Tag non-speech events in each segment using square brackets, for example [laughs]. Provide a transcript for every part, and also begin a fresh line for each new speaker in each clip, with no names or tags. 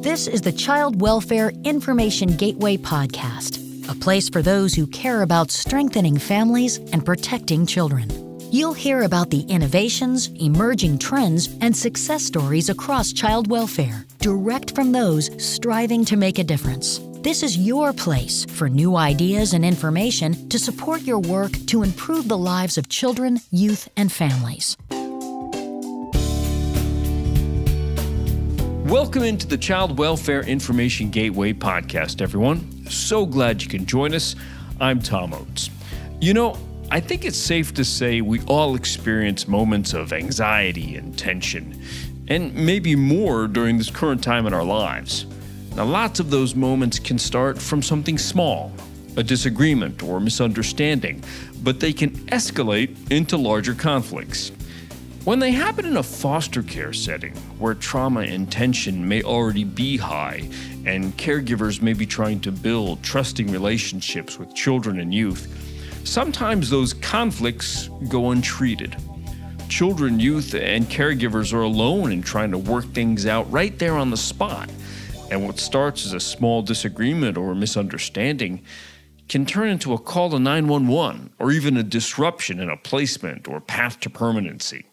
This is the Child Welfare Information Gateway Podcast, a place for those who care about strengthening families and protecting children. You'll hear about the innovations, emerging trends, and success stories across child welfare, direct from those striving to make a difference. This is your place for new ideas and information to support your work to improve the lives of children, youth, and families.
Welcome into the Child Welfare Information Gateway podcast, everyone. So glad you can join us. I'm Tom Oates. You know, I think it's safe to say we all experience moments of anxiety and tension, and maybe more during this current time in our lives. Now, lots of those moments can start from something small, a disagreement or misunderstanding, but they can escalate into larger conflicts. When they happen in a foster care setting, where trauma and tension may already be high, and caregivers may be trying to build trusting relationships with children and youth, sometimes those conflicts go untreated. Children, youth, and caregivers are alone in trying to work things out right there on the spot. And what starts as a small disagreement or misunderstanding can turn into a call to 911 or even a disruption in a placement or path to permanency.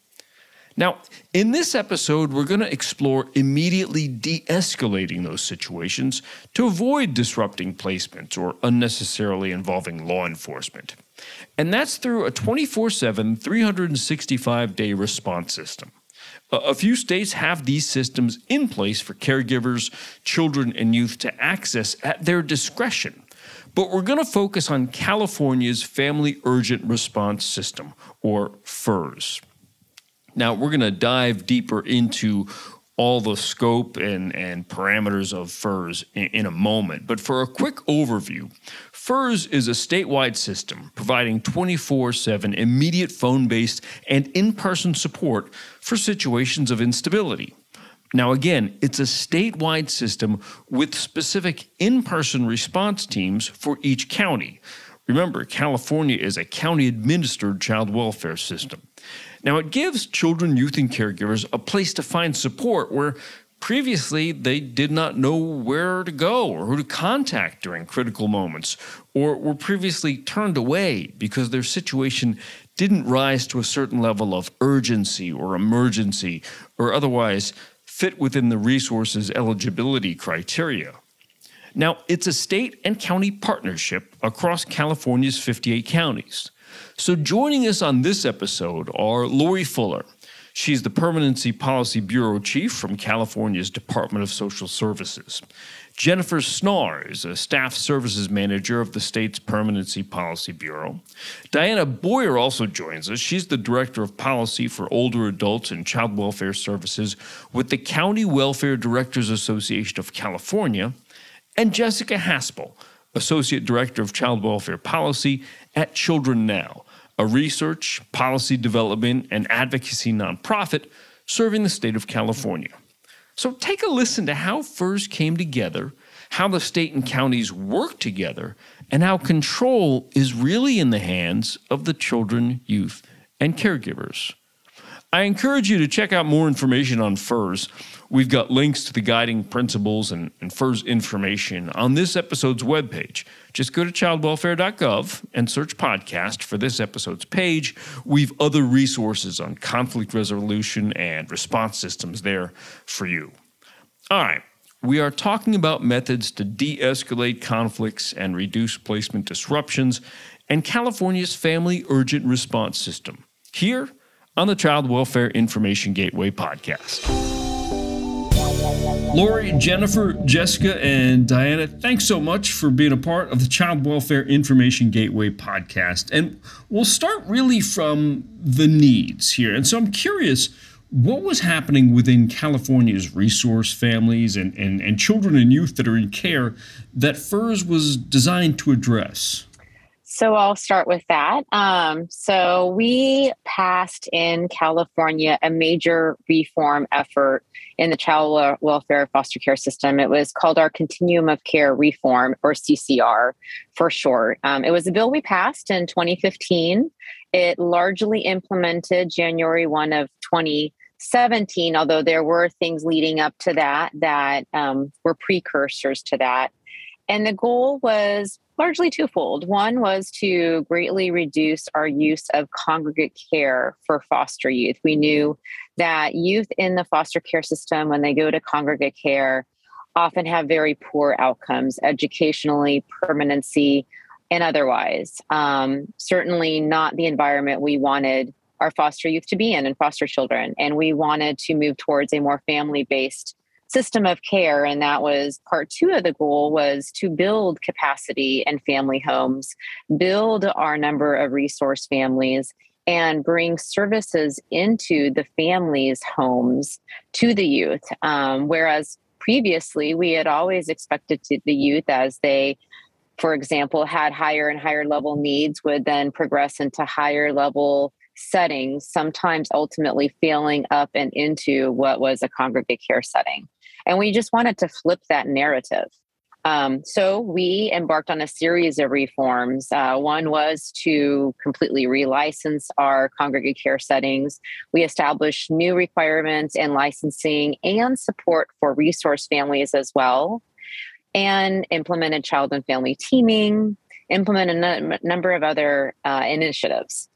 Now, in this episode, we're going to explore immediately de escalating those situations to avoid disrupting placements or unnecessarily involving law enforcement. And that's through a 24 7, 365 day response system. A few states have these systems in place for caregivers, children, and youth to access at their discretion. But we're going to focus on California's Family Urgent Response System, or FURS. Now, we're going to dive deeper into all the scope and, and parameters of FURS in, in, a moment. But for a quick overview, FURS is a statewide system providing 24 7 immediate phone based and in person support for situations of instability. Now, again, it's a statewide system with specific in person response teams for each county. Remember, California is a county administered child welfare system. Now, it gives children, youth, and caregivers a place to find support where previously they did not know where to go or who to contact during critical moments, or were previously turned away because their situation didn't rise to a certain level of urgency or emergency or otherwise fit within the resources eligibility criteria. Now, it's a state and county partnership across California's 58 counties. So, joining us on this episode are Lori Fuller. She's the Permanency Policy Bureau Chief from California's Department of Social Services. Jennifer Snar is a Staff Services Manager of the state's Permanency Policy Bureau. Diana Boyer also joins us. She's the Director of Policy for Older Adults and Child Welfare Services with the County Welfare Directors Association of California. And Jessica Haspel, Associate Director of Child Welfare Policy at Children Now, a research, policy development, and advocacy nonprofit serving the state of California. So take a listen to how FURS came together, how the state and counties work together, and how control is really in the hands of the children, youth, and caregivers. I encourage you to check out more information on FURS We've got links to the guiding principles and, and FURS information on this episode's webpage. Just go to childwelfare.gov and search podcast for this episode's page. We've other resources on conflict resolution and response systems there for you. All right. We are talking about methods to de escalate conflicts and reduce placement disruptions and California's Family Urgent Response System here on the Child Welfare Information Gateway podcast. Lori, Jennifer, Jessica, and Diana, thanks so much for being a part of the Child Welfare Information Gateway podcast. And we'll start really from the needs here. And so I'm curious what was happening within California's resource families and, and, and children and youth that are in care that FURS was designed to address?
So I'll start with that. Um, so we passed in California a major reform effort in the child welfare foster care system. It was called our Continuum of Care Reform, or CCR for short. Um, it was a bill we passed in 2015. It largely implemented January 1 of 20 17, although there were things leading up to that that um, were precursors to that. And the goal was largely twofold. One was to greatly reduce our use of congregate care for foster youth. We knew that youth in the foster care system, when they go to congregate care, often have very poor outcomes educationally, permanency, and otherwise. Um, certainly not the environment we wanted our foster youth to be in and foster children. And we wanted to move towards a more family based system of care and that was part 2 of the goal was to build capacity and family homes build our number of resource families and bring services into the families homes to the youth. Um, whereas previously we had always expected to, the youth as they for example had higher and higher level needs would then progress into higher level settings sometimes ultimately failing up and into what was a congregate care setting and we just wanted to flip that narrative. Um, so we embarked on a series of reforms. Uh, one was to completely relicense our congregate care settings. We established new requirements and licensing and support for resource families as well, and implemented child and family teaming, implemented a number of other uh, initiatives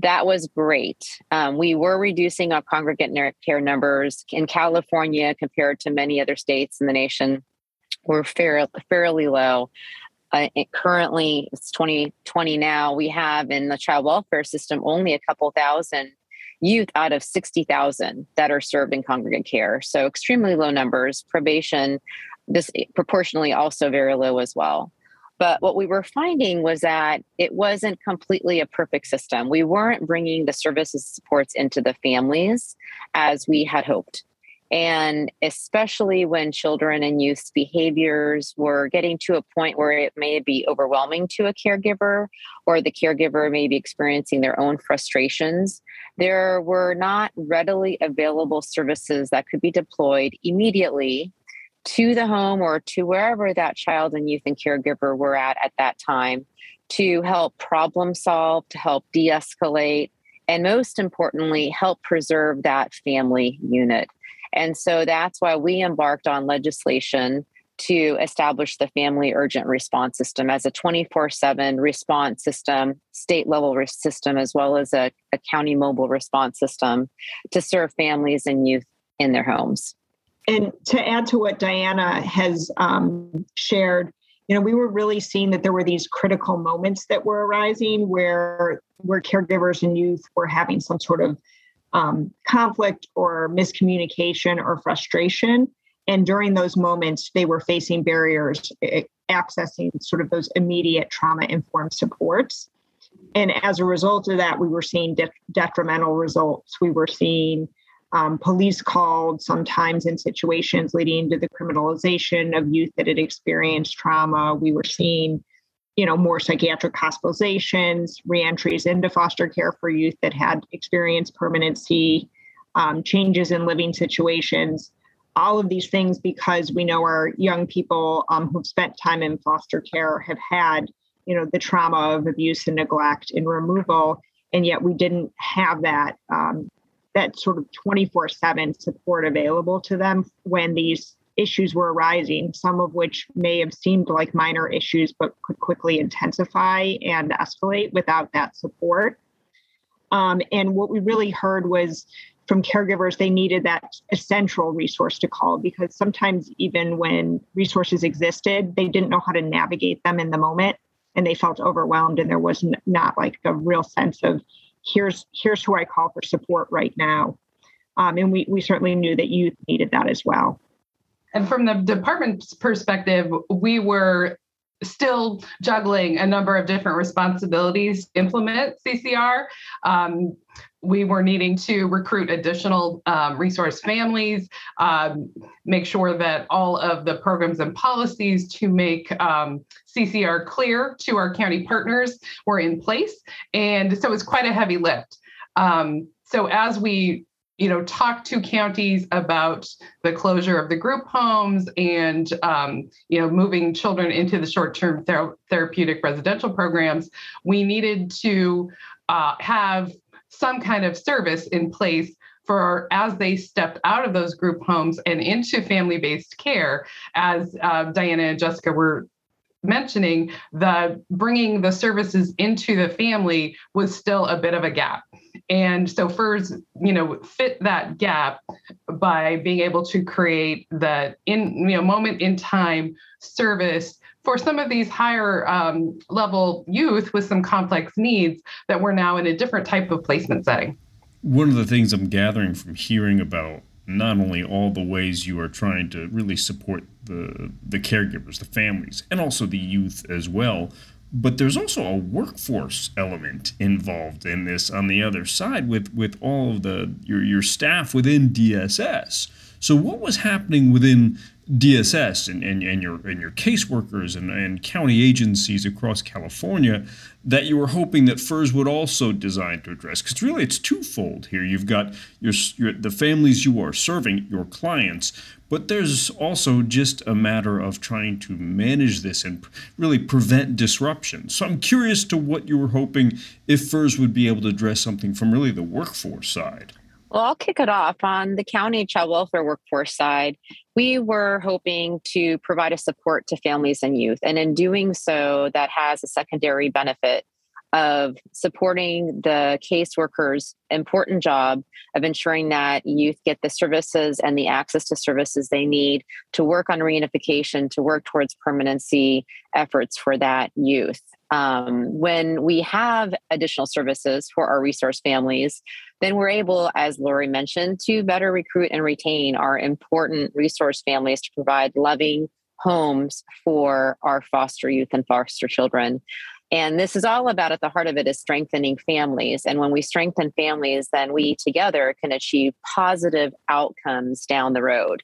that was great. Um, we were reducing our congregate care numbers in California compared to many other states in the nation. We're fair, fairly low. Uh, currently, it's 2020 now. We have in the child welfare system only a couple thousand youth out of 60,000 that are served in congregate care. So, extremely low numbers. Probation, this proportionally also very low as well. But what we were finding was that it wasn't completely a perfect system. We weren't bringing the services supports into the families as we had hoped. And especially when children and youth's behaviors were getting to a point where it may be overwhelming to a caregiver, or the caregiver may be experiencing their own frustrations, there were not readily available services that could be deployed immediately to the home or to wherever that child and youth and caregiver were at at that time to help problem solve, to help de escalate, and most importantly, help preserve that family unit. And so that's why we embarked on legislation to establish the Family Urgent Response System as a 24 7 response system, state level system, as well as a, a county mobile response system to serve families and youth in their homes
and to add to what Diana has um, shared, you know, we were really seeing that there were these critical moments that were arising where where caregivers and youth were having some sort of um, conflict or miscommunication or frustration. And during those moments, they were facing barriers accessing sort of those immediate trauma informed supports. And as a result of that, we were seeing de- detrimental results. We were seeing um, police called sometimes in situations leading to the criminalization of youth that had experienced trauma. We were seeing, you know, more psychiatric hospitalizations, reentries into foster care for youth that had experienced permanency, um, changes in living situations. All of these things because we know our young people um, who've spent time in foster care have had, you know, the trauma of abuse and neglect and removal, and yet we didn't have that um, that sort of 24 7 support available to them when these issues were arising, some of which may have seemed like minor issues, but could quickly intensify and escalate without that support. Um, and what we really heard was from caregivers, they needed that essential resource to call because sometimes, even when resources existed, they didn't know how to navigate them in the moment and they felt overwhelmed, and there was not like a real sense of here's here's who I call for support right now. Um, and we we certainly knew that youth needed that as well.
And from the department's perspective, we were still juggling a number of different responsibilities to implement CCR. Um, we were needing to recruit additional um, resource families, um, make sure that all of the programs and policies to make um, CCR clear to our county partners were in place. And so it's quite a heavy lift. Um, so as we you know talk to counties about the closure of the group homes and um, you know moving children into the short-term ther- therapeutic residential programs we needed to uh, have some kind of service in place for as they stepped out of those group homes and into family based care, as uh, Diana and Jessica were mentioning, the bringing the services into the family was still a bit of a gap. And so FURS, you know, fit that gap by being able to create the in you know moment in time service for some of these higher um, level youth with some complex needs that we're now in a different type of placement setting.
One of the things I'm gathering from hearing about not only all the ways you are trying to really support the the caregivers, the families, and also the youth as well, but there's also a workforce element involved in this on the other side with with all of the your your staff within DSS. So what was happening within DSS and, and, and your and your caseworkers and, and county agencies across California that you were hoping that FURS would also design to address? Because really, it's twofold here. You've got your, your the families you are serving, your clients, but there's also just a matter of trying to manage this and really prevent disruption. So I'm curious to what you were hoping if FURS would be able to address something from really the workforce side.
Well, I'll kick it off on the county child welfare workforce side. We were hoping to provide a support to families and youth. And in doing so, that has a secondary benefit of supporting the caseworkers' important job of ensuring that youth get the services and the access to services they need to work on reunification, to work towards permanency efforts for that youth. Um, when we have additional services for our resource families, then we're able, as Lori mentioned, to better recruit and retain our important resource families to provide loving homes for our foster youth and foster children. And this is all about at the heart of it is strengthening families. And when we strengthen families, then we together can achieve positive outcomes down the road.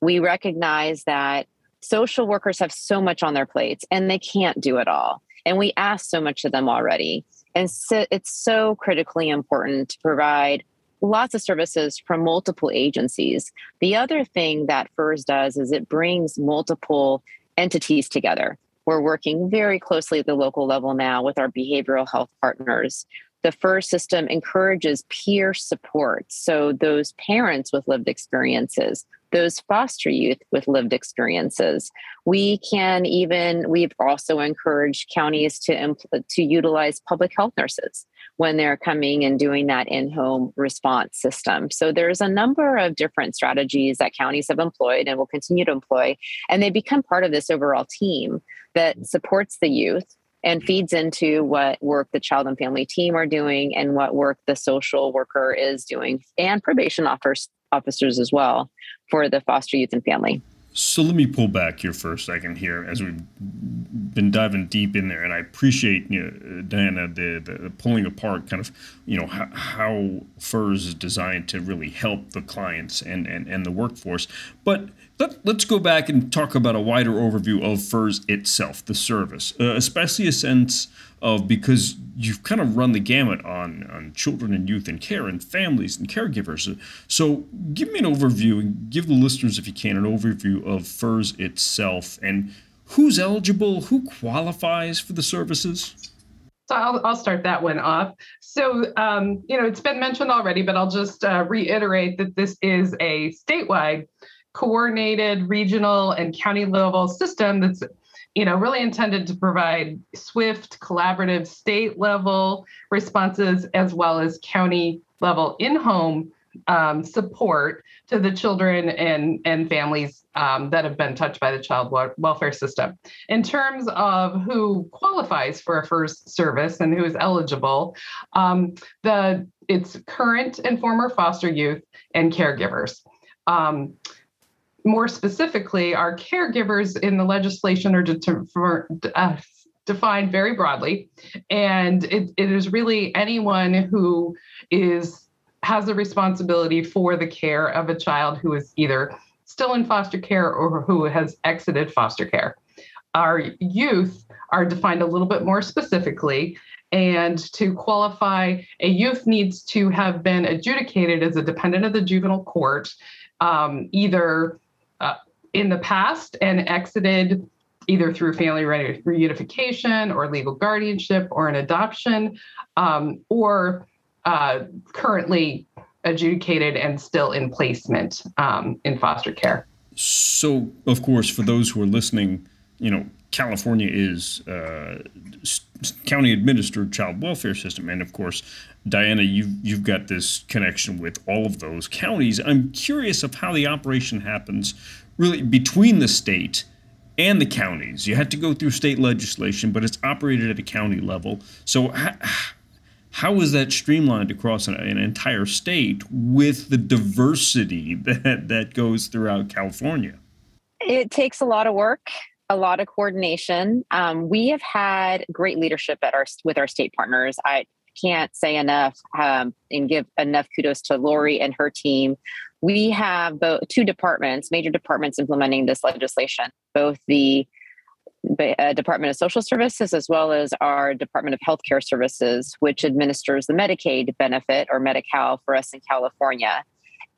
We recognize that social workers have so much on their plates and they can't do it all. And we ask so much of them already. And so it's so critically important to provide lots of services from multiple agencies. The other thing that FURS does is it brings multiple entities together. We're working very closely at the local level now with our behavioral health partners. The FURS system encourages peer support. So, those parents with lived experiences, those foster youth with lived experiences. We can even, we've also encouraged counties to, to utilize public health nurses when they're coming and doing that in home response system. So there's a number of different strategies that counties have employed and will continue to employ, and they become part of this overall team that supports the youth and feeds into what work the child and family team are doing and what work the social worker is doing and probation offers officers as well for the foster youth and family.
So let me pull back here for a second here as we've been diving deep in there, and I appreciate you know, Diana the, the pulling apart kind of you know how, how FURS is designed to really help the clients and and, and the workforce. But let, us go back and talk about a wider overview of FURS itself, the service, uh, especially a sense of because you've kind of run the gamut on, on children and youth and care and families and caregivers. So give me an overview and give the listeners, if you can, an overview of FURS itself and who's eligible, who qualifies for the services.
So I'll, I'll start that one off. So, um, you know, it's been mentioned already, but I'll just uh, reiterate that this is a statewide coordinated regional and county level system that's you know really intended to provide swift collaborative state level responses as well as county level in-home um, support to the children and, and families um, that have been touched by the child welfare system. In terms of who qualifies for a first service and who is eligible, um, the it's current and former foster youth and caregivers. More specifically, our caregivers in the legislation are deter- uh, defined very broadly, and it, it is really anyone who is has a responsibility for the care of a child who is either still in foster care or who has exited foster care. Our youth are defined a little bit more specifically. And to qualify, a youth needs to have been adjudicated as a dependent of the juvenile court, um, either uh, in the past and exited either through family reunification or legal guardianship or an adoption, um, or uh, currently adjudicated and still in placement um, in foster care.
So, of course, for those who are listening, you know, California is uh, county administered child welfare system, and of course, Diana, you've you've got this connection with all of those counties. I'm curious of how the operation happens, really between the state and the counties. You had to go through state legislation, but it's operated at a county level. So. how is that streamlined across an, an, entire state with the diversity [laughs] that, that goes throughout California?
It takes a lot of work a lot of coordination. Um, we have had great leadership at our with our state partners. I can't say enough um, and give enough kudos to Lori and her team. We have both two departments, major departments implementing this legislation, both the uh, Department of Social Services as well as our Department of Healthcare Services, which administers the Medicaid benefit or Medi Cal for us in California.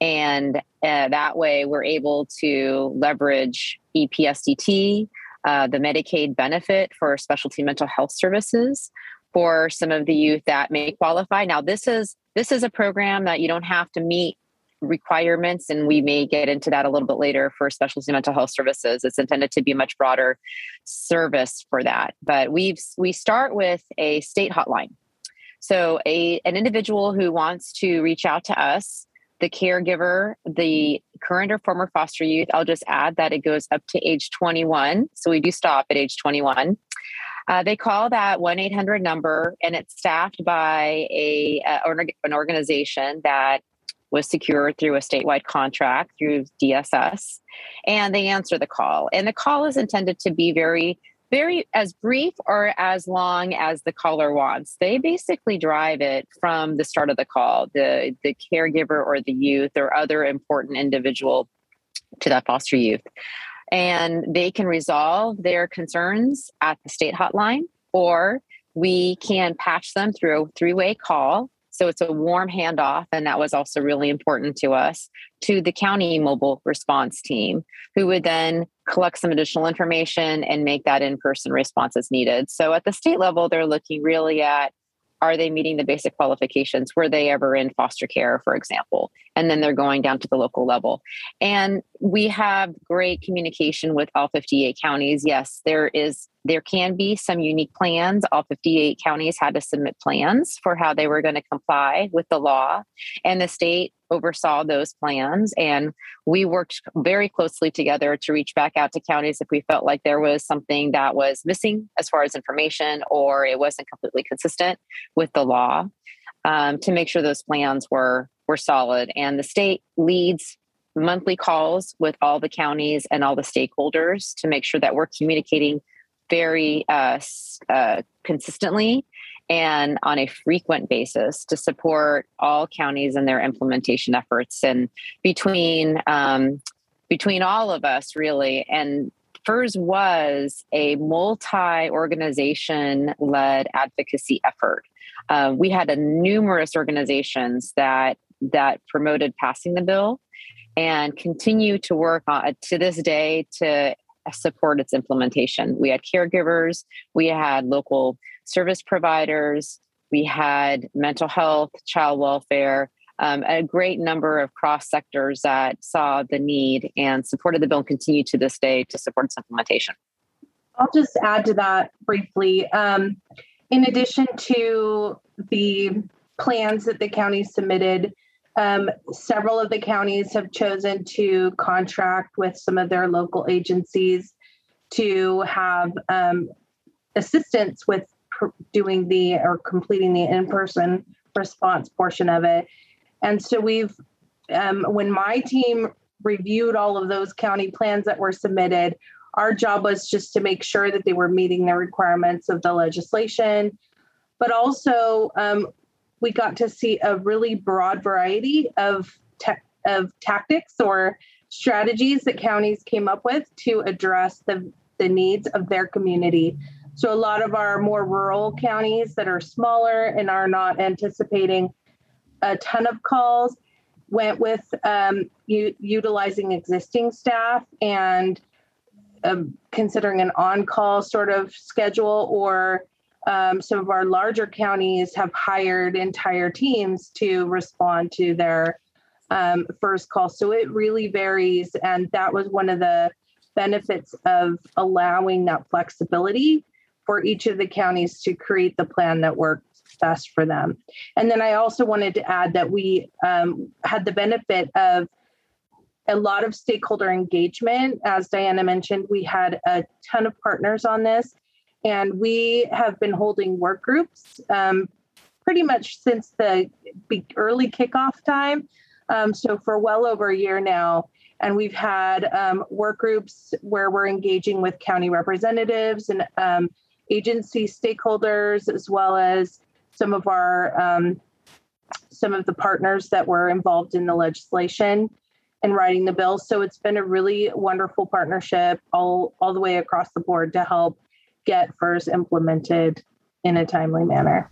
And uh, that way, we're able to leverage EPSDT, uh, the Medicaid benefit for specialty mental health services for some of the youth that may qualify. Now, this is this is a program that you don't have to meet requirements, and we may get into that a little bit later for specialty mental health services. It's intended to be a much broader service for that. But we've we start with a state hotline. So a an individual who wants to reach out to us the caregiver, the current or former foster youth, I'll just add that it goes up to age 21. So we do stop at age 21. Uh, they call that 1 800 number, and it's staffed by a, an organization that was secured through a statewide contract through DSS. And they answer the call. And the call is intended to be very very as brief or as long as the caller wants. They basically drive it from the start of the call, the the caregiver or the youth or other important individual to that foster youth. And they can resolve their concerns at the state hotline, or we can patch them through a three way call so it's a warm handoff, and that was also really important to us to the county mobile response team, who would then collect some additional information and make that in person response as needed. So at the state level, they're looking really at are they meeting the basic qualifications? Were they ever in foster care, for example? And then they're going down to the local level. And we have great communication with all 58 counties. Yes, there is there can be some unique plans. All 58 counties had to submit plans for how they were going to comply with the law. And the state oversaw those plans. And we worked very closely together to reach back out to counties if we felt like there was something that was missing as far as information or it wasn't completely consistent with the law um, to make sure those plans were were solid. And the state leads monthly calls with all the counties and all the stakeholders to make sure that we're communicating very uh, uh, consistently and on a frequent basis to support all counties in their implementation efforts and between um, between all of us really and FURS was a multi organization led advocacy effort. Uh, we had a numerous organizations that that promoted passing the bill and continue to work on to this day to support its implementation. We had caregivers, we had local service providers, we had mental health, child welfare, um, a great number of cross sectors that saw the need and supported the bill and continue to this day to support its implementation.
I'll just add to that briefly. Um, in addition to the plans that the county submitted, um, several of the counties have chosen to contract with some of their local agencies to have um, assistance with doing the or completing the in person response portion of it. And so we've, um, when my team reviewed all of those county plans that were submitted, our job was just to make sure that they were meeting the requirements of the legislation. But also, um, we got to see a really broad variety of of tactics or strategies that counties came up with to address the, the needs of their community. So a lot of our more rural counties that are smaller and are not anticipating a ton of calls went with um, u- utilizing existing staff and um, considering an on-call sort of schedule or Um, some of our larger counties have hired entire teams to respond to their um, first call. So it really varies. And that was one of the benefits of allowing that flexibility for each of the counties to create the plan that works best for them. And then I also wanted to add that we um, had the benefit of a lot of stakeholder engagement. As Diana mentioned, we had a ton of partners on this, and we have been holding work groups um, pretty much since the early kickoff time. Um, so, for well over a year now. And we've had um, work groups where we're engaging with county representatives and um, agency stakeholders, as well as some of our um, some of the partners that were involved in the legislation and writing the bill. So it's been a really wonderful partnership all all the way across the board to help get FURS implemented in a timely manner.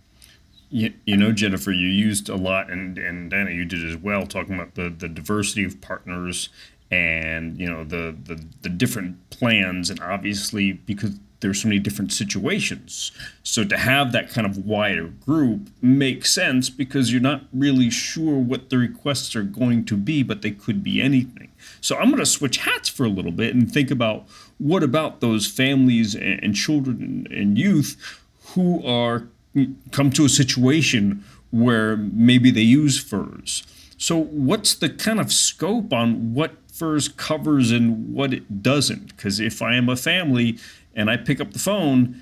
You, you know, Jennifer, you used a lot, and and Dana, you did as well, talking about the the diversity of partners and you know the the, the different plans, and obviously because there's so many different situations. So to have that kind of wider group makes sense because you're not really sure what the requests are going to be, but they could be anything. So I'm going to switch hats for a little bit and think about what about those families and children and youth who are come to a situation where maybe they use FURS. So what's the kind of scope on what FURS covers and what it doesn't? Because if I am a family and I pick up the phone,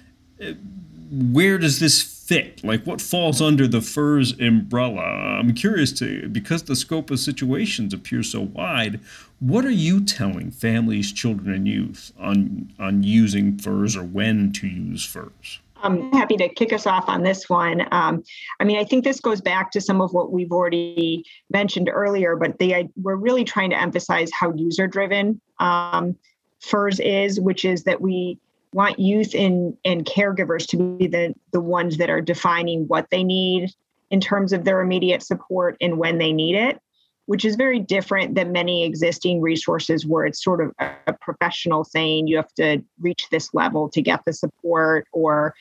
where does this fit? Like, what falls under the FURS umbrella? I'm curious to, because the scope of situations appears so wide, what are you telling families, children, and youth on, on using FURS or when to use FURS?
I'm happy to kick us off on this one. Um, I mean, I think this goes back to some of what we've already mentioned earlier, but we're really trying to emphasize how user driven um, FURS is, which is that we want youth and, and caregivers to be the, the ones that are defining what they need in terms of their immediate support and when they need it, which is very different than many existing resources where it's sort of a, a professional saying you have to reach this level to get the support or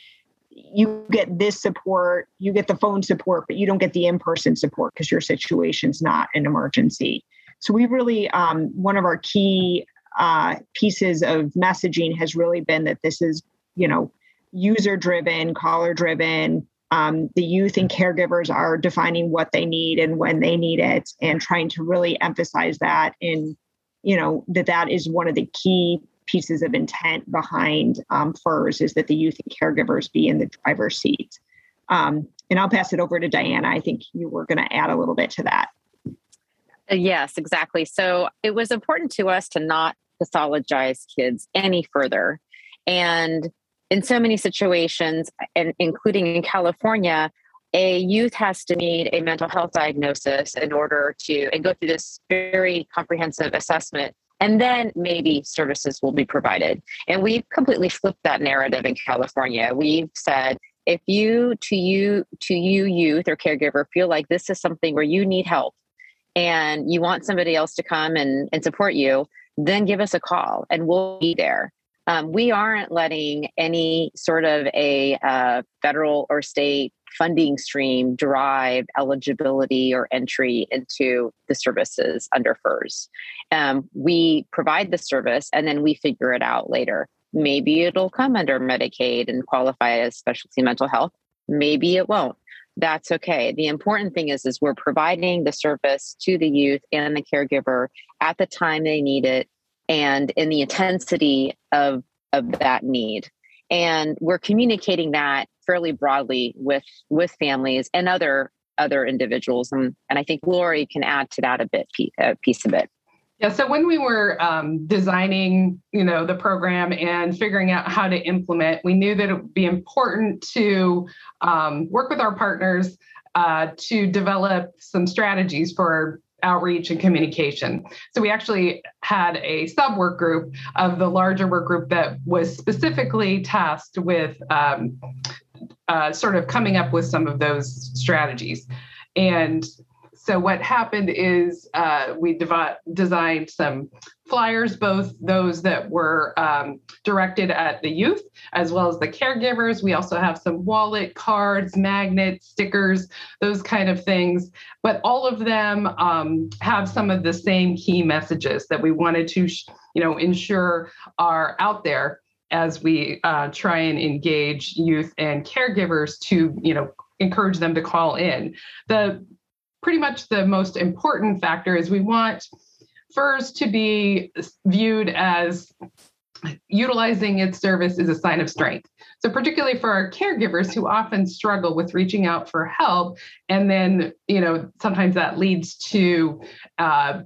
you get this support, you get the phone support, but you don't get the in person support because your situation's not an emergency. So we really, um, one of our key uh, pieces of messaging has really been that this is, you know, user driven, caller driven. Um, the youth and caregivers are defining what they need and when they need it, and trying to really emphasize that in, you know, that that is one of the key pieces of intent behind um, FURS is that the youth and caregivers be in the driver's seat. Um, and I'll pass it over to Diana. I think you were going to add a little bit to that.
Uh, yes, exactly. So it was important to us to not pathologize kids any further. And in so many situations, and including in California, a youth has to need a mental health diagnosis in order to and go through this very comprehensive assessment and then maybe services will be provided and we've completely flipped that narrative in california we've said if you to you to you youth or caregiver feel like this is something where you need help and you want somebody else to come and, and support you then give us a call and we'll be there. Um, we aren't letting any sort of a uh, federal or state funding stream drive eligibility or entry into the services under FURS. Um, we provide the service and then we figure it out later. Maybe it'll come under Medicaid and qualify as specialty mental health. Maybe it won't. That's okay. The important thing is, is we're providing the service to the youth and the caregiver at the time they need it and in the intensity of of that need. And we're communicating that fairly broadly with with families and other other individuals. And, and i think lori can add to that a bit a uh, piece of it
yeah so when we were um, designing you know the program and figuring out how to implement we knew that it would be important to um, work with our partners uh, to develop some strategies for outreach and communication. So we actually had a sub work group of the larger work group that was specifically tasked with um, uh, sort of coming up with some of those strategies. And so what happened is uh, we devi- designed some flyers, both those that were um, directed at the youth as well as the caregivers. We also have some wallet cards, magnets, stickers, those kind of things. But all of them um, have some of the same key messages that we wanted to, you know, ensure are out there as we uh, try and engage youth and caregivers to, you know, encourage them to call in. The pretty much the most important factor is we want FURS to be viewed as utilizing its service is a sign of strength. So, particularly for our caregivers who often struggle with reaching out for help, and then, you know, sometimes that leads to uh,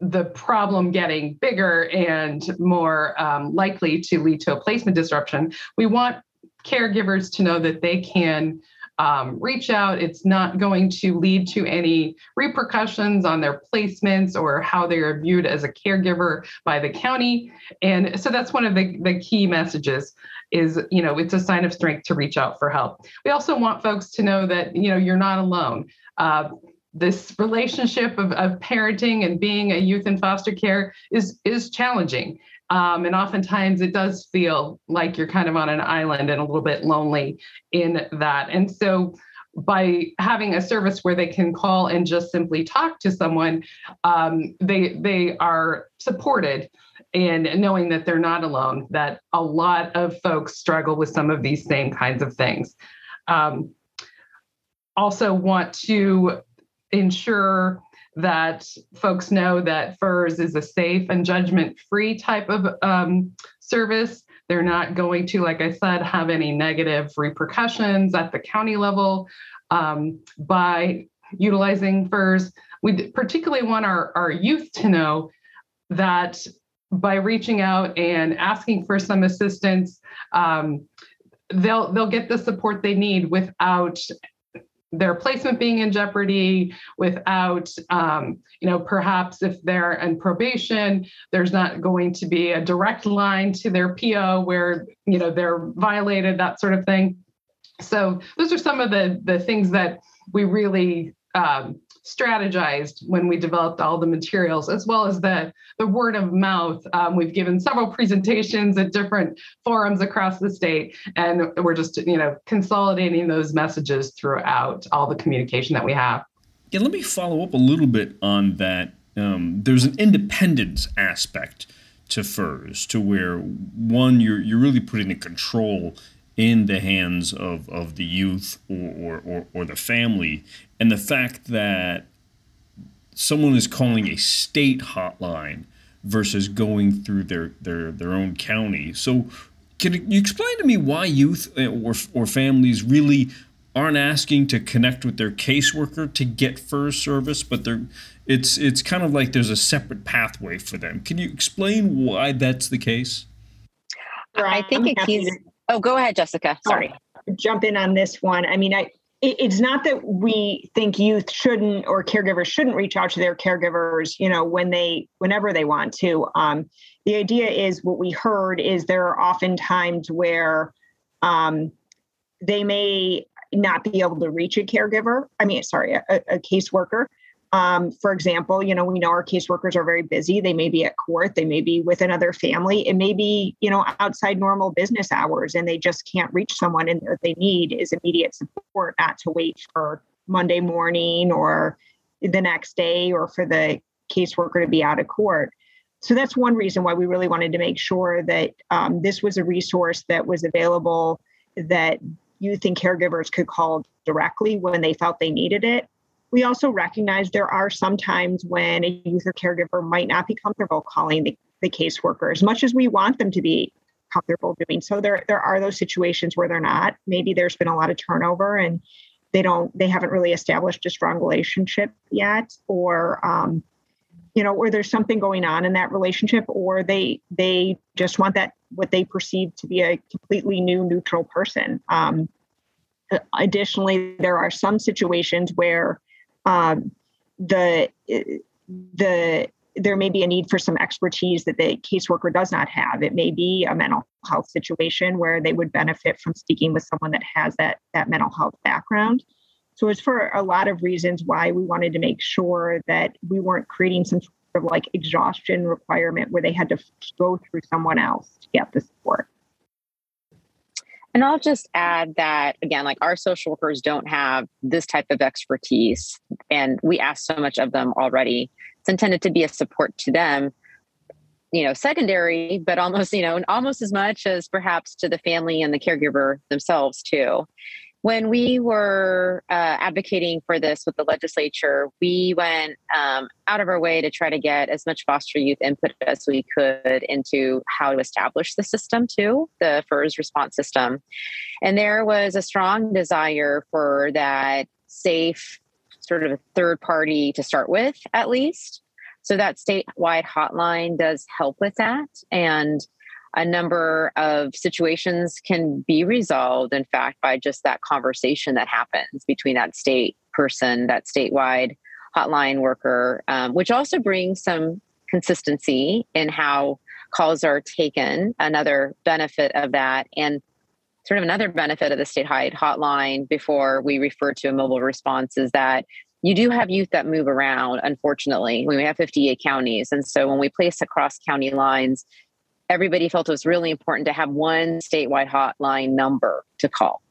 the problem getting bigger and more um, likely to lead to a placement disruption. We want caregivers to know that they can um, reach out. It's not going to lead to any repercussions on their placements or how they are viewed as a caregiver by the county. And so that's one of the, the key messages is, you know, it's a sign of strength to reach out for help. We also want folks to know that, you know, you're not alone. Uh, this relationship of, of parenting and being a youth in foster care is is challenging um, and oftentimes it does feel like you're kind of on an island and a little bit lonely in that. And so by having a service where they can call and just simply talk to someone, um, they they are supported and knowing that they're not alone. That a lot of folks struggle with some of these same kinds of things. Um, also, want to ensure that folks know that FURS is a safe and judgment free type of um, service. They're not going to, like I said, have any negative repercussions at the county level um, by utilizing FURS. We particularly want our, our youth to know that by reaching out and asking for some assistance, um, they'll they'll get the support they need without their placement being in jeopardy without um, you know perhaps if they're in probation there's not going to be a direct line to their po where you know they're violated that sort of thing. So those are some of the the things that we really um, strategized when we developed all the materials, as well as the, the word of mouth. Um, we've given several presentations at different forums across the state, and we're just you know consolidating those messages throughout all the communication that we have.
Yeah, let me follow up a little bit on that. Um, there's an independence aspect to FURS, to where one you're you're really putting the control in the hands of, of the youth or, or, or, or, the family. And the fact that someone is calling a state hotline versus going through their, their, their own county. So, can you explain to me why youth uh, or, or families really aren't asking to connect with their caseworker to get first service, but they're it's it's kind of like there's a separate pathway for them. Can you explain why that's the case?
I think it keys. Oh, go ahead, Jessica. Sorry.
I'll jump in on this one. I mean, I it's not that we think youth shouldn't or caregivers shouldn't reach out to their caregivers, you know, when they whenever they want to. Um, the idea is what we heard is there are often times where um, they may not be able to reach a caregiver. I mean, sorry, a, a caseworker. Um, for example, you know, we know our caseworkers are very busy. They may be at court, they may be with another family, it may be, you know, outside normal business hours, and they just can't reach someone. And what they need is immediate support, not to wait for Monday morning or the next day or for the caseworker to be out of court. So that's one reason why we really wanted to make sure that um, this was a resource that was available that youth and caregivers could call directly when they felt they needed it we also recognize there are some times when a youth or caregiver might not be comfortable calling the, the caseworker as much as we want them to be comfortable doing. So there there are those situations where they're not. Maybe there's been a lot of turnover and they don't they haven't really established a strong relationship yet or um, you know or there's something going on in that relationship or they they just want that what they perceive to be a completely new neutral person. Um, additionally there are some situations where um, the the there may be a need for some expertise that the caseworker does not have. It may be a mental health situation where they would benefit from speaking with someone that has that that mental health background. So it's for a lot of reasons why we wanted to make sure that we weren't creating some sort of like exhaustion requirement where they had to go through someone else to get the support.
And I'll just add that again, like our social workers don't have this type of expertise, and we ask so much of them already. It's intended to be a support to them, you know, secondary, but almost, you know, almost as much as perhaps to the family and the caregiver themselves too. When we were uh, advocating for this with the legislature, we went um, out of our way to try to get as much foster youth input as we could into how to establish the system, too, the FURS response system. And there was a strong desire for that safe, sort of a third party to start with, at least. So that statewide hotline does help with that. And a number of situations can be resolved, in fact, by just that conversation that happens between that state person, that statewide hotline worker, um, which also brings some consistency in how calls are taken. Another benefit of that, and sort of another benefit of the statewide hotline before we refer to a mobile response is that you do have youth that move around, unfortunately. We have 58 counties. And so when we place across county lines, everybody felt it was really important to have one statewide hotline number to call.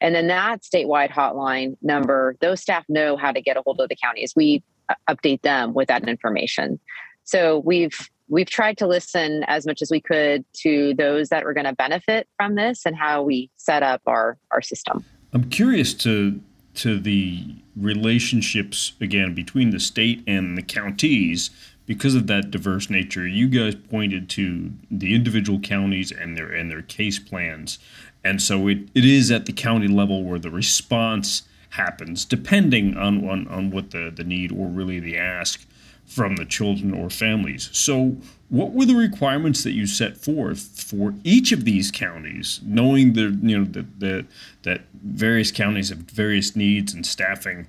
And then that statewide hotline number, those staff know how to get a hold of the counties. We uh, update them with that information. So we've we've tried to listen as much as we could to those that were going to benefit from this and how we set up our our system.
I'm curious to to the relationships again between the state and the counties because of that diverse nature, you guys pointed to the individual counties and their and their case plans. And so it, it is at the county level where the response happens, depending on, on, on what the, the need or really the ask from the children or families. So what were the requirements that you set forth for each of these counties, knowing the you know that that that various counties have various needs and staffing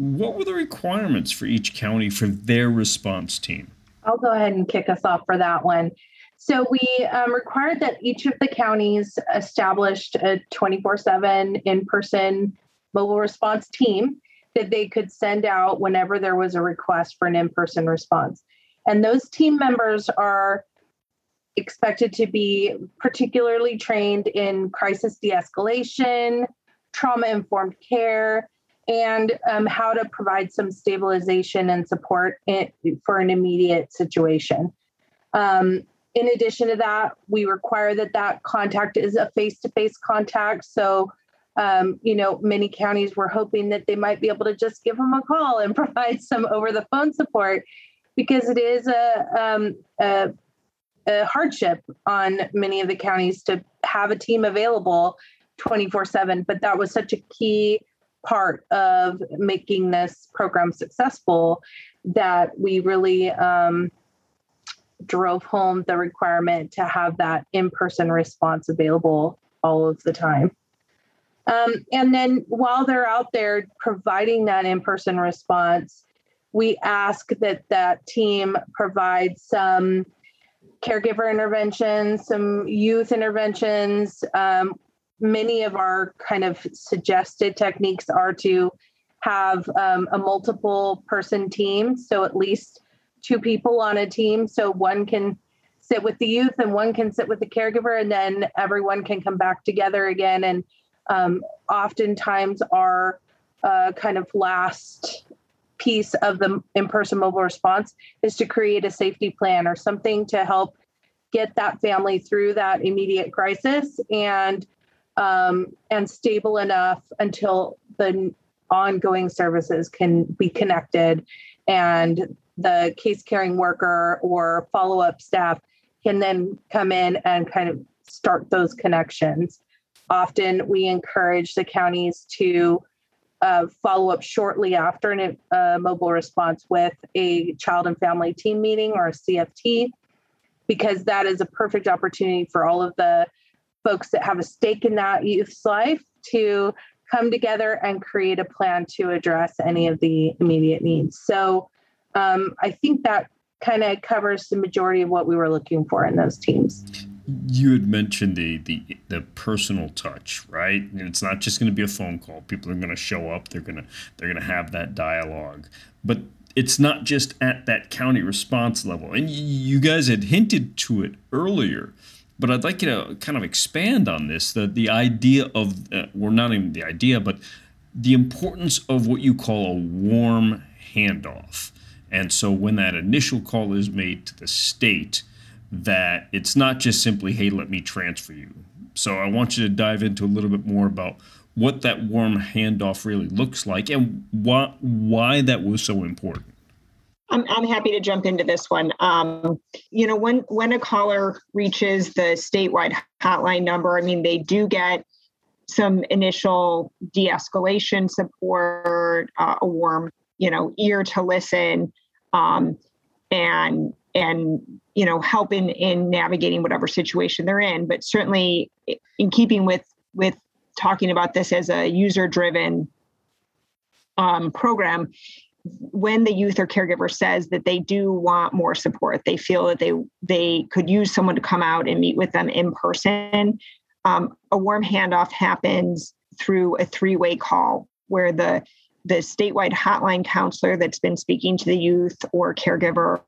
what were the requirements for each county for their response team?
I'll go ahead and kick us off for that one. So we um, required that each of the counties established a 24 7 in person mobile response team that they could send out whenever there was a request for an in person response. And those team members are expected to be particularly trained in crisis de escalation, trauma informed care, and um, how to provide some stabilization and support in, for an immediate situation. Um, in addition to that, we require that that contact is a face-to-face contact. So, um, you know, many counties were hoping that they might be able to just give them a call and [laughs] provide some over-the-phone support because it is a, um, a, a hardship on many of the counties to have a team available 24/7. But that was such a key part of making this program successful that we really um, drove home the requirement to have that in-person response available all of the time. Um, and then while they're out there providing that in-person response, we ask that that team provide some caregiver interventions, some youth interventions, um, many of our kind of suggested techniques are to have um, a multiple person team. So at least two people on a team. So one can sit with the youth and one can sit with the caregiver, and then everyone can come back together again. And um, oftentimes, our uh, kind of last piece of the in person mobile response is to create a safety plan or something to help get that family through that immediate crisis and um, and stable enough until the ongoing services can be connected and the case caring worker or follow up staff can then come in and kind of start those connections. Often we encourage the counties to uh, follow up shortly after a uh, mobile response with a child and family team meeting or a CFT, because that is a perfect opportunity for all of the folks that have a stake in that youth's life to come together and create a plan to address any of the immediate needs. So um, I think that kind of covers the majority of what we were looking for in those teams.
you had mentioned the the the personal touch, right? And it's not just going to be a phone call. People are going to show up. They're gonna they're gonna have that dialogue, but it's not just at that county response level. And you guys had hinted to it earlier, but I'd like you to kind of expand on this. The the idea of uh, well, not even the idea, but the importance of what you call a warm handoff. And so when that initial call is made to the state that it's not just simply, hey, let me transfer you. So I want you to dive into a little bit more about what that warm handoff really looks like and why, why that was so important.
I'm, I'm happy to jump into this one. Um, you know, when when a caller reaches the statewide hotline number, I mean, they do get some initial de-escalation support, uh, a warm, you know, ear to listen, um, and and you know help in in navigating whatever situation they're in but certainly in keeping with with talking about this as a user driven um, program when the youth or caregiver says that they do want more support they feel that they they could use someone to come out and meet with them in person um, a warm handoff happens through a three-way call where the the statewide hotline counselor that's been speaking to the youth or caregiver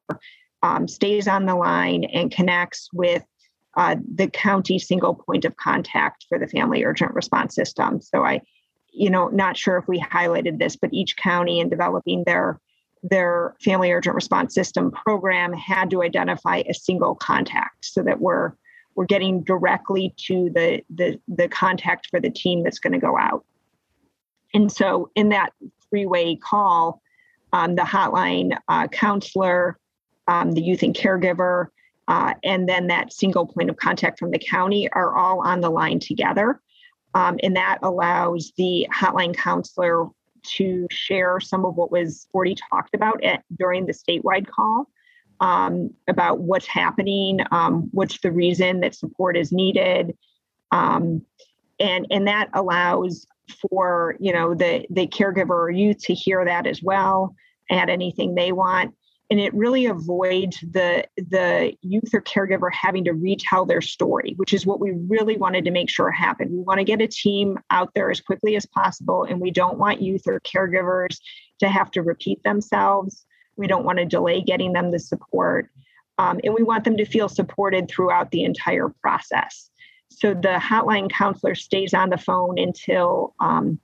um, stays on the line and connects with uh, the county single point of contact for the family urgent response system. So I, you know, not sure if we highlighted this, but each county in developing their their family urgent response system program had to identify a single contact so that we're we're getting directly to the the, the contact for the team that's going to go out. And so in that three-way call, um, the hotline uh, counselor um, the youth and caregiver, uh, and then that single point of contact from the county are all on the line together. Um, and that allows the hotline counselor to share some of what was already talked about at, during the statewide call um, about what's happening, um, what's the reason that support is needed. Um, and, and that allows for you know the, the caregiver or youth to hear that as well, add anything they want and it really avoids the the youth or caregiver having to retell their story which is what we really wanted to make sure happened. We want to get a team out there as quickly as possible and we don't want youth or caregivers to have to repeat themselves. We don't want to delay getting them the support um, and we want them to feel supported throughout the entire process. So the hotline counselor stays on the phone until um,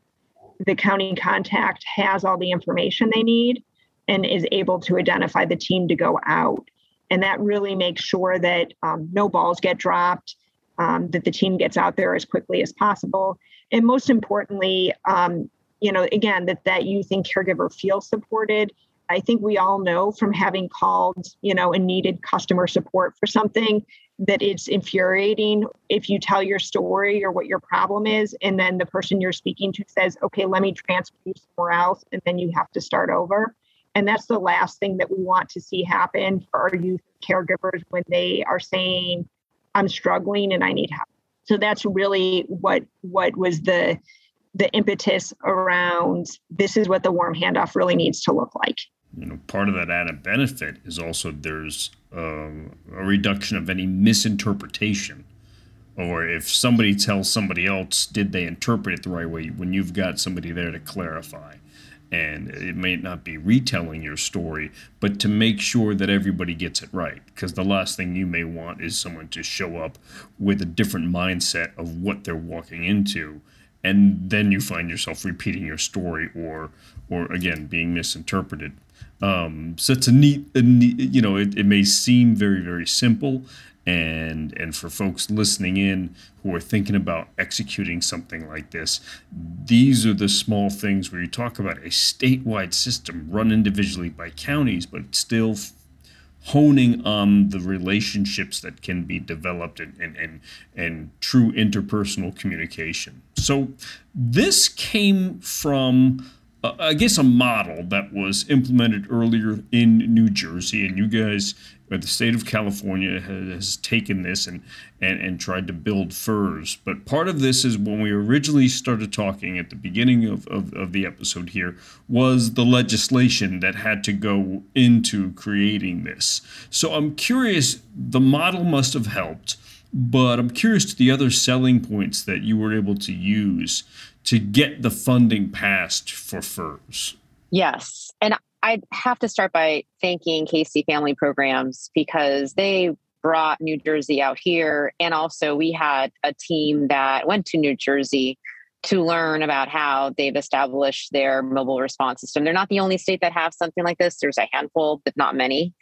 the county contact has all the information they need and is able to identify the team to go out. And that really makes sure that um, no balls get dropped, um, that the team gets out there as quickly as possible. And most importantly, um, you know, again, that that youth and caregiver feel supported. I think we all know from having called, you know, and needed customer support for something that it's infuriating if you tell your story or what your problem is, and then the person you're speaking to says, okay, let me transfer you somewhere else, and then you have to start over. And that's the last thing that we want to see happen for our youth caregivers when they are saying, I'm struggling and I need help. So that's really what what was the the impetus around this is what the warm handoff really needs to look like.
You know, part of that added benefit is also there's um, a reduction of any misinterpretation or if somebody tells somebody else, did they interpret it the right way when you've got somebody there to clarify? And it may not be retelling your story, but to make sure that everybody gets it right. Because the last thing you may want is someone to show up with a different mindset of what they're walking into, and then you find yourself repeating your story or, or again, being misinterpreted. Um, so it's a neat, a neat you know, it, it may seem very, very simple, and and for folks listening in who are thinking about executing something like this these are the small things where you talk about a statewide system run individually by counties but still honing on the relationships that can be developed and and and, and true interpersonal communication. So this came from uh, I guess a model that was implemented earlier in New Jersey, and you guys but the state of California has, taken this and, and, and tried to build FURS. But part of this is when we originally started talking at the beginning of, of, of the episode here was the legislation that had to go into creating this. So I'm curious, the model must have helped. but I'm curious to the other selling points that you were able to use to get the funding passed for FURS.
Yes. And I have to start by thanking Casey Family Programs because they brought New Jersey out here. And also, we had a team that went to New Jersey to learn about how they've established their mobile response system. They're not the only state that have something like this, there's a handful, but not many.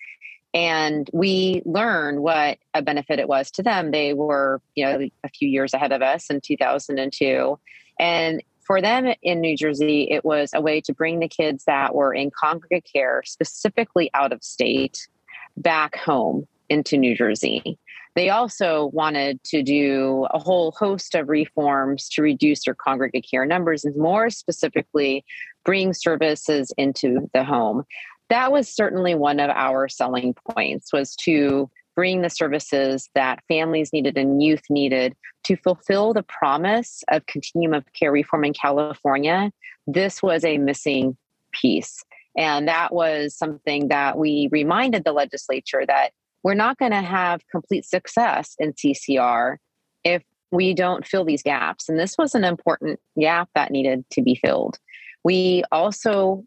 And we learned what a benefit it was to them. They were, you know, a few years ahead of us in 2002. And for them in New Jersey, it was a way to bring the kids that were in congregate care, specifically out of state, back home into New Jersey. They also wanted to do a whole host of reforms to reduce their congregate care numbers and more specifically bring services into the home. That was certainly one of our selling points was to bring the services that families needed and youth needed to fulfill the promise of continuum of care reform in California. This was a missing piece. And that was something that we reminded the legislature that we're not going to have complete success in CCR if we don't fill these gaps. And this was an important gap that needed to be filled. We also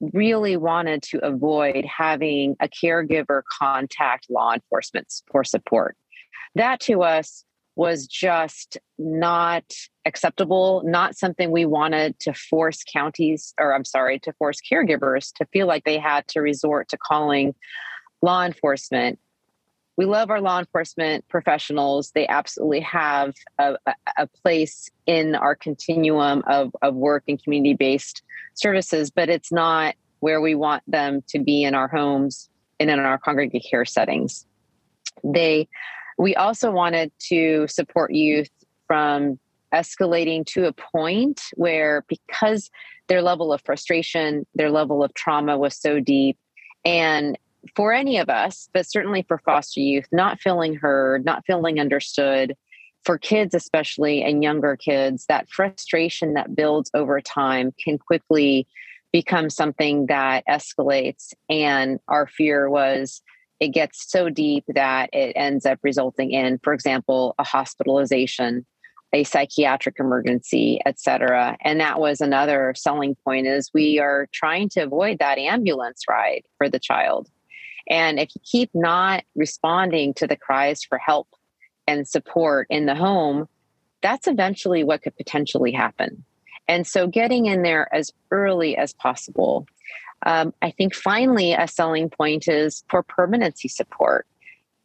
really wanted to avoid having a caregiver contact law enforcement for support. That to us was just not acceptable, not something we wanted to force counties, or I'm sorry, to force caregivers to feel like they had to resort to calling law enforcement we love our law enforcement professionals. They absolutely have a, a place in our continuum of, of work and community based services, but it's not where we want them to be in our homes and in our congregate care settings. They, we also wanted to support youth from escalating to a point where because their level of frustration, their level of trauma was so deep, and for any of us, but certainly for foster youth, not feeling heard, not feeling understood, for kids especially and younger kids, that frustration that builds over time can quickly become something that escalates. And our fear was it gets so deep that it ends up resulting in, for example, a hospitalization a psychiatric emergency, et cetera. And that was another selling point is we are trying to avoid that ambulance ride for the child. And if you keep not responding to the cries for help and support in the home, that's eventually what could potentially happen. And so getting in there as early as possible. Um, I think finally, a selling point is for permanency support.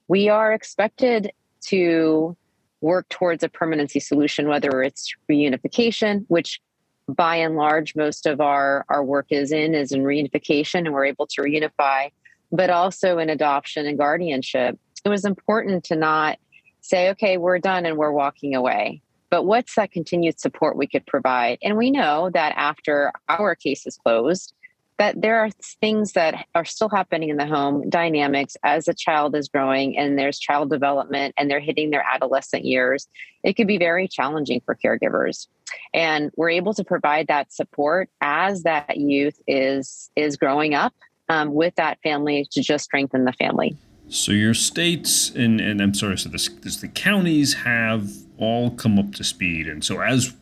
We are expected to work towards a permanency solution, whether it's reunification, which by and large, most of our, our work is in, is in reunification, and we're able to reunify but also in adoption and guardianship, it was important to not say, okay, we're done and we're walking away. But what's that continued support we could provide? And we know that after our case is closed, that there are things that are still happening in the home dynamics as a child is growing and there's child development and they're hitting their adolescent years it could be very challenging for caregivers and we're able to provide that support as that youth is is growing up um, with that family to just strengthen the family.
So your states and, and I'm sorry, so this, this, the counties have all come up to speed, and so as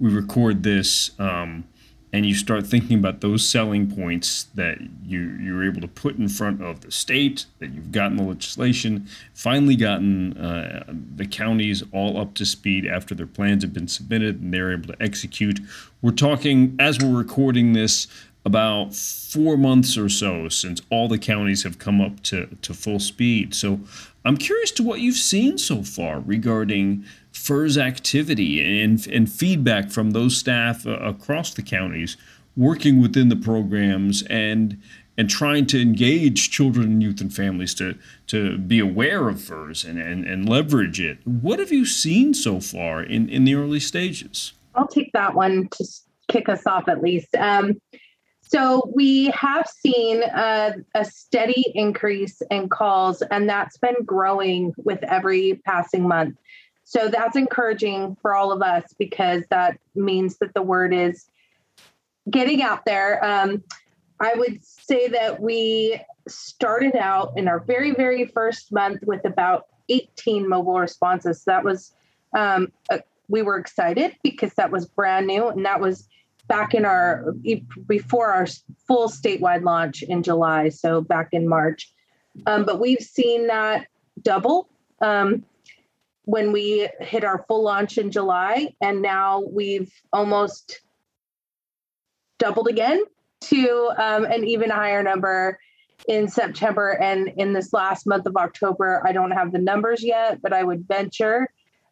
we record this, um, and you start thinking about those selling points that you you're able to put in front of the state, that you've gotten the legislation, finally gotten uh, the counties all up to speed after their plans have been submitted and they're able to execute. We're talking as we're recording this about four months or so since all the counties have come up to, to full speed. So I'm curious to what you've seen so far regarding FURS activity and, and feedback from those staff uh, across the counties working within the programs and and trying to engage children, youth, and families to to be aware of FURS and, and, and leverage it. What have you seen so far in, in the early stages?
I'll take that one to kick us off at least. Um, so we have seen a, a, steady increase in calls, and that's been growing with every passing month. So that's encouraging for all of us because that means that the word is getting out there. Um, I would say that we started out in our very, very first month with about 18 mobile responses. That was, um, uh, we were excited because that was brand new and that was back in our, before our full statewide launch in July. So back in March. Um, but we've seen that double um, when we hit our full launch in July. And now we've almost doubled again to um, an even higher number in September. And in this last month of October, I don't have the numbers yet, but I would venture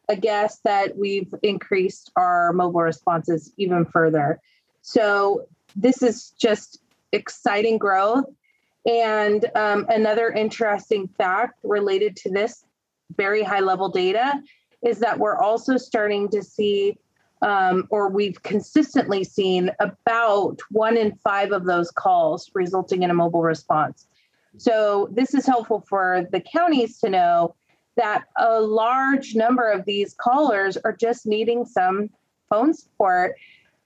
a guess that we've increased our mobile responses even further. So this is just exciting growth. And um, another interesting fact related to this very high level data is that we're also starting to see um, or we've consistently seen about one in five of those calls resulting in a mobile response. So, this is helpful for the counties to know that a large number of these callers are just needing some phone support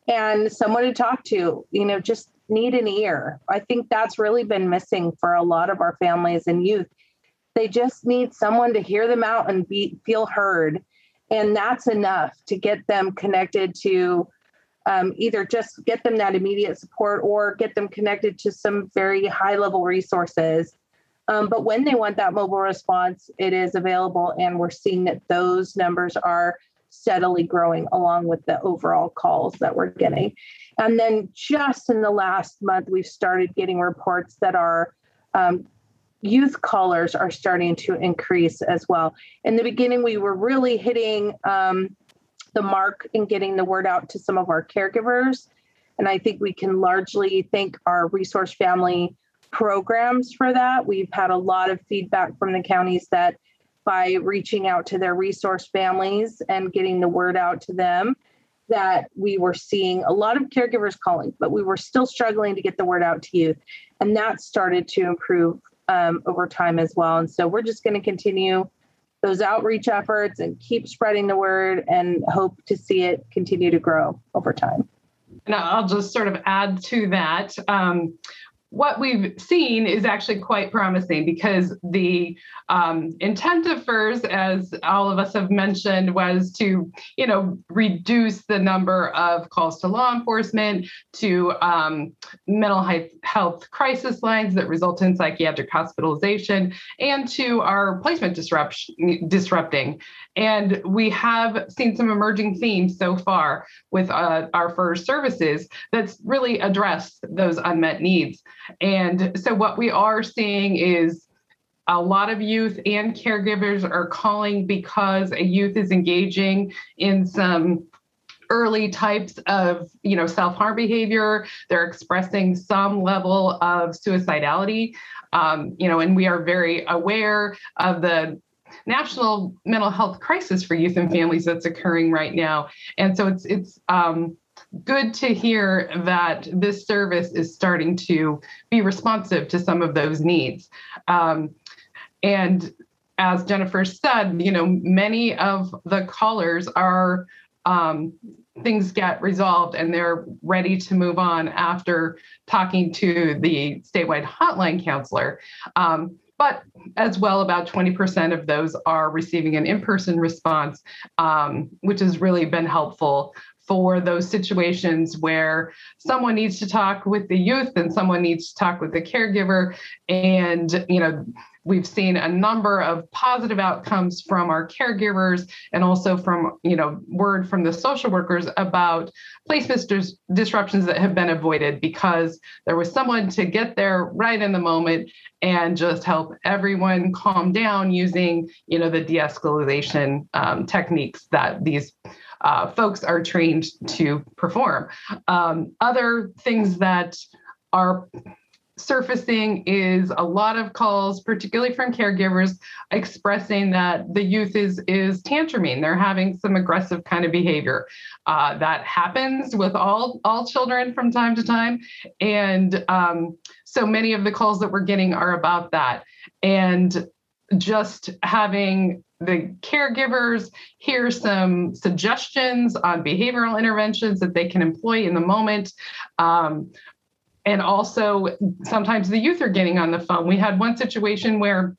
and someone to talk to, you know, just need an ear. I think that's really been missing for a lot of our families and youth. They just need someone to hear them out and be feel heard and that's enough to get them connected to um, either just get them that immediate support or get them connected to some very high level resources. Um, but when they want that mobile response, it is available, and we're seeing that those numbers are steadily growing along with the overall calls that we're getting. And then just in the last month, we've started getting reports that our um, youth callers are starting to increase as well. In the beginning, we were really hitting um, the mark in getting the word out to some of our caregivers. And I think we can largely thank our resource family programs for that. We've had a lot of feedback from the counties that by reaching out to their resource families and getting the word out to them, that we were seeing a lot of caregivers calling, but we were still struggling to get the word out to youth. And that started to improve um, over time as well. And so we're just going to continue those outreach efforts and keep spreading the word and hope to see it continue to grow over time.
And I'll just sort of add to that. Um, what we've seen is actually quite promising because the um, intent of FURS, as all of us have mentioned, was to, you know, reduce the number of calls to law enforcement, to um, mental health crisis lines that result in psychiatric hospitalization, and to our placement disruption, disrupting. And we have seen some emerging themes so far with uh, our FURS services that's really addressed those unmet needs. And so what we are seeing is a lot of youth and caregivers are calling because a youth is engaging in some early types of you know self-harm behavior. They're expressing some level of suicidality. Um, you know and we are very aware of the national mental health crisis for youth and families that's occurring right now. And so it's it's um, good to hear that this service is starting to be responsive to some of those needs. Um, and as Jennifer said, you know, many of the callers are um, things get resolved and they're ready to move on after talking to the statewide hotline counselor. Um, but as well, about 20% of those are receiving an in person response, um, which has really been helpful for those situations where someone needs to talk with the youth and someone needs to talk with the caregiver. And you know we've seen a number of positive outcomes from our caregivers and also from you know word from the social workers about placement dis- disruptions that have been avoided because there was someone to get there right in the moment and just help everyone calm down using you know the de-escalation um, techniques that these uh, folks are trained to perform. Um, other things that are surfacing is a lot of calls particularly from caregivers expressing that the youth is is tantruming. They're having some aggressive kind of behavior. Uh, that happens with all all children from time to time. And um, so many of the calls that we're getting are about that. And just having the caregivers hear some suggestions on behavioral interventions that they can employ in the moment. Um, and also, sometimes the youth are getting on the phone. We had one situation where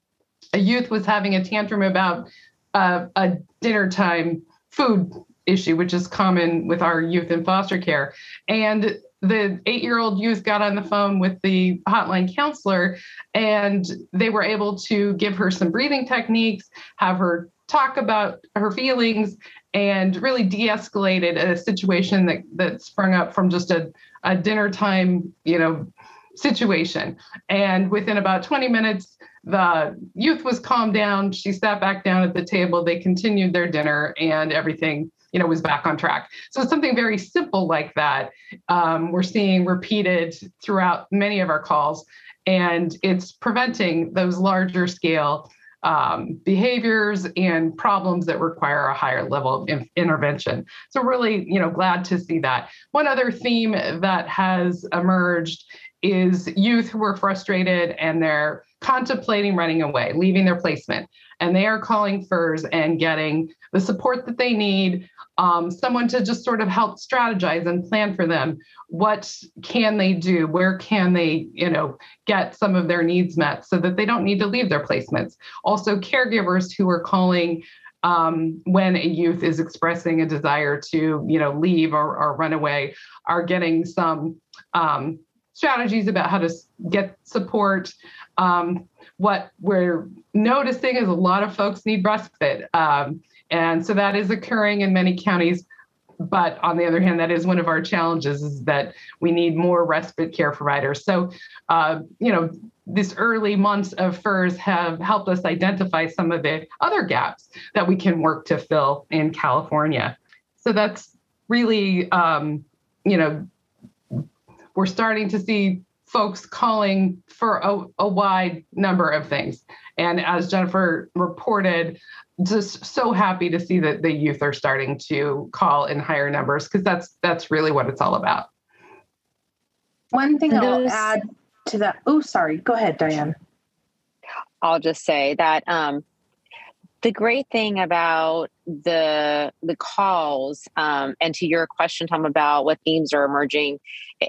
a youth was having a tantrum about uh, a dinner time food issue, which is common with our youth in foster care. And the eight year old youth got on the phone with the hotline counselor and they were able to give her some breathing techniques, have her talk about her feelings, and really de escalated a situation that, that sprung up from just a, a dinner time, you know, situation. And within about 20 minutes, the youth was calmed down. She sat back down at the table. They continued their dinner, and everything you know was back on track. So something very simple like that. Um, we're seeing repeated throughout many of our calls, and it's preventing those larger scale um, behaviors and problems that require a higher level of in- intervention. So really, you know, glad to see that. One other theme that has emerged is youth who are frustrated and they're contemplating running away, leaving their placement, and they are calling FURS and getting the support that they need, um, someone to just sort of help strategize and plan for them. What can they do? Where can they, you know, get some of their needs met so that they don't need to leave their placements? Also, caregivers who are calling um, when a youth is expressing a desire to, you know, leave or, or run away, are getting some um, strategies about how to get support. Um, what we're noticing is a lot of folks need respite. Um, and so that is occurring in many counties. But on the other hand, that is one of our challenges is that we need more respite care providers. So, uh, you know, this early months of FURS have helped us identify some of the other gaps that we can work to fill in California. So that's really, um, you know, we're starting to see folks calling for a, a, wide number of things. And as Jennifer reported, just so happy to see that the youth are starting to call in higher numbers because that's that's really what it's all about.
One thing I'll add to that. Oh, sorry. Go ahead, Diane.
I'll just say that um, the great thing about the the calls um, and to your question tom about what themes are emerging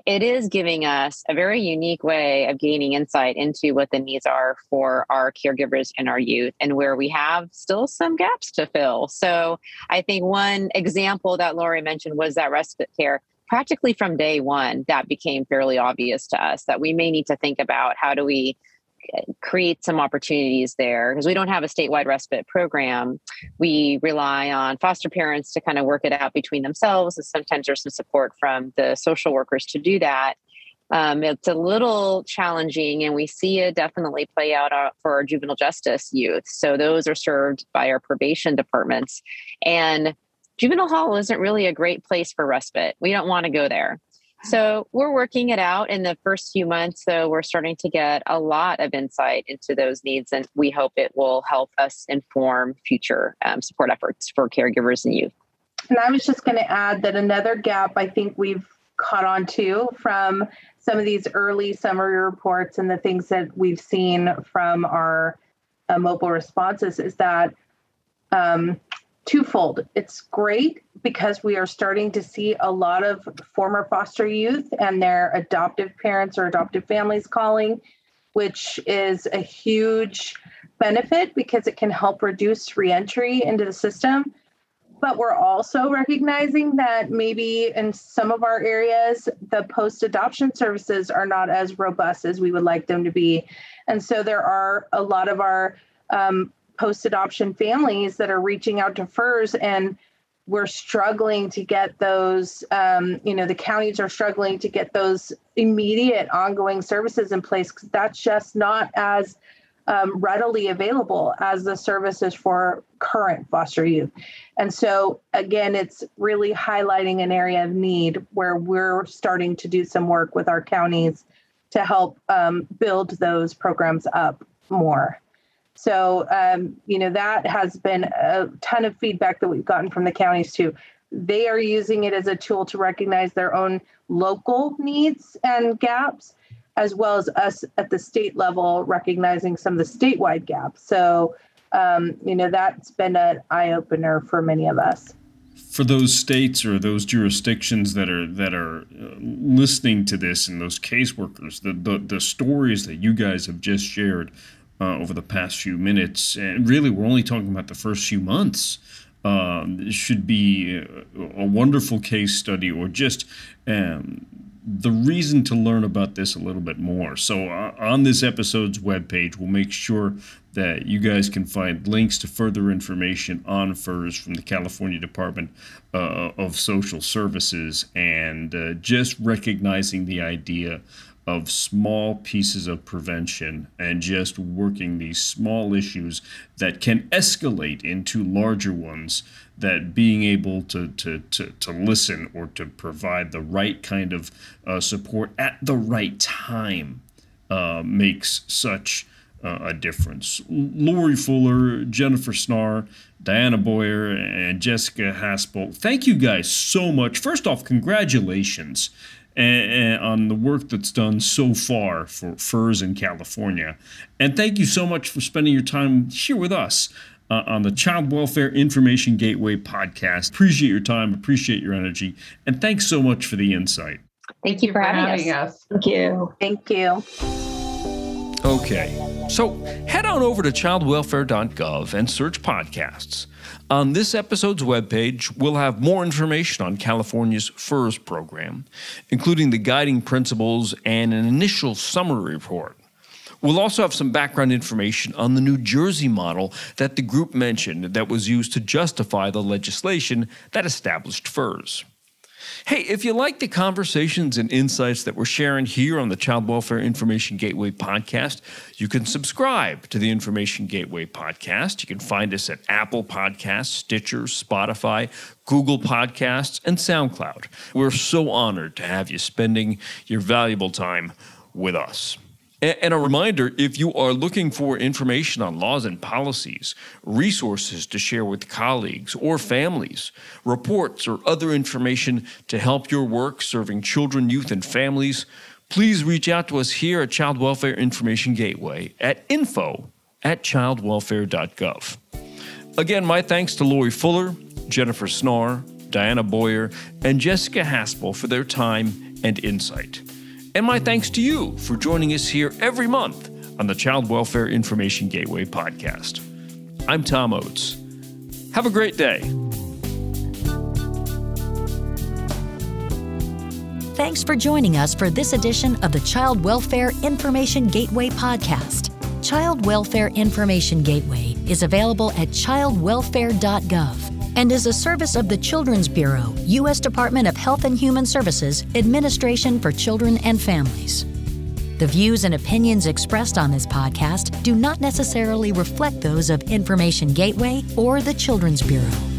it is giving us a very unique way of gaining insight into what the needs are for our caregivers and our youth and where we have still some gaps to fill. So i think one example that lori mentioned was that respite care. Practically from day one that became fairly obvious to us that we may need to think about how do we create some opportunities there because we don't have a statewide respite program. We rely on foster parents to kind of work it out between themselves. And sometimes there's some support from the social workers to do that. Um, it's a little challenging, and we see it definitely play out uh, for our juvenile justice youth. So those are served by our probation departments. And juvenile hall isn't really a great place for respite. We don't want to go there. So we're working it out in the first few months. So we're starting to get a lot of insight into those needs, and we hope it will help us inform future um, support efforts for caregivers and youth.
And I was just going to add that another gap I think we've caught on to from some of these early summary reports and the things that we've seen from our uh, mobile responses is that um, twofold. It's great because we are starting to see a lot of former foster youth and their adoptive parents or adoptive families calling, which is a huge benefit because it can help reduce reentry into the system. But we're also recognizing that maybe in some of our areas, the post adoption services are not as robust as we would like them to be. And so there are a lot of our um, post adoption families that are reaching out to FURS and we're struggling to get those um, you know the counties are struggling to get those immediate ongoing services in place because that's just not as um, readily available as the services for current foster youth. And so again it's really highlighting an area of need where we're starting to do some work with our counties to help um, build those programs up more so, um, you know, that has been a ton of feedback that we've gotten from the counties too. They are using it as a tool to recognize their own local needs and gaps, as well as us at the state level recognizing some of the statewide gaps. So, um, you know, that's been an eye opener for many of us.
For those states or those jurisdictions that are that are uh, listening to this and those caseworkers, the, the the stories that you guys have just shared uh, over the past few minutes. And really, we're only talking about the first few months. Um, should be a, a, wonderful case study or just um, the reason to learn about this a little bit more. So, uh, on this episode's webpage, we'll make sure that you guys can find links to further information on FURS from the California Department uh, of Social Services and uh, just recognizing the idea of small pieces of prevention and just working these small issues that can escalate into larger ones that being able to to to, to listen or to provide the right kind of uh, support at the right time uh, makes such uh, a difference. Lori Fuller, Jennifer Snar, Diana Boyer, and Jessica Haspel, thank you guys so much. First off, congratulations and, and on the work that's done so far for FURS in California. And thank you so much for spending your time here with us. Uh, on the Child Welfare Information Gateway podcast. Appreciate your time, appreciate your energy, and thanks so much for the insight.
Thank you for, for having, having us. us.
Thank you.
Thank you.
Okay, so head on over to childwelfare.gov and search podcasts. On this episode's webpage, we'll have more information on California's FURS program, including the guiding principles and an initial summary report. We'll also have some background information on the New Jersey model that the group mentioned that was used to justify the legislation that established FURS. Hey, if you like the conversations and insights that we're sharing here on the Child Welfare Information Gateway podcast, you can subscribe to the Information Gateway podcast. You can find us at Apple Podcasts, Stitcher, Spotify, Google Podcasts, and SoundCloud. We're so honored to have you spending your valuable time with us. And a reminder if you are looking for information on laws and policies, resources to share with colleagues or families, reports or other information to help your work serving children, youth, and families, please reach out to us here at Child Welfare Information Gateway at info at childwelfare.gov. Again, my thanks to Lori Fuller, Jennifer Snar, Diana Boyer, and Jessica Haspel for their time and insight. And my thanks to you for joining us here every month on the Child Welfare Information Gateway podcast. I'm Tom Oates. Have a great day.
Thanks for joining us for this edition of the Child Welfare Information Gateway podcast. Child Welfare Information Gateway is available at childwelfare.gov and is a service of the Children's Bureau, U.S. Department of Health and Human Services, Administration for Children and Families. The views and opinions expressed on this podcast do not necessarily reflect those of Information Gateway or the Children's Bureau.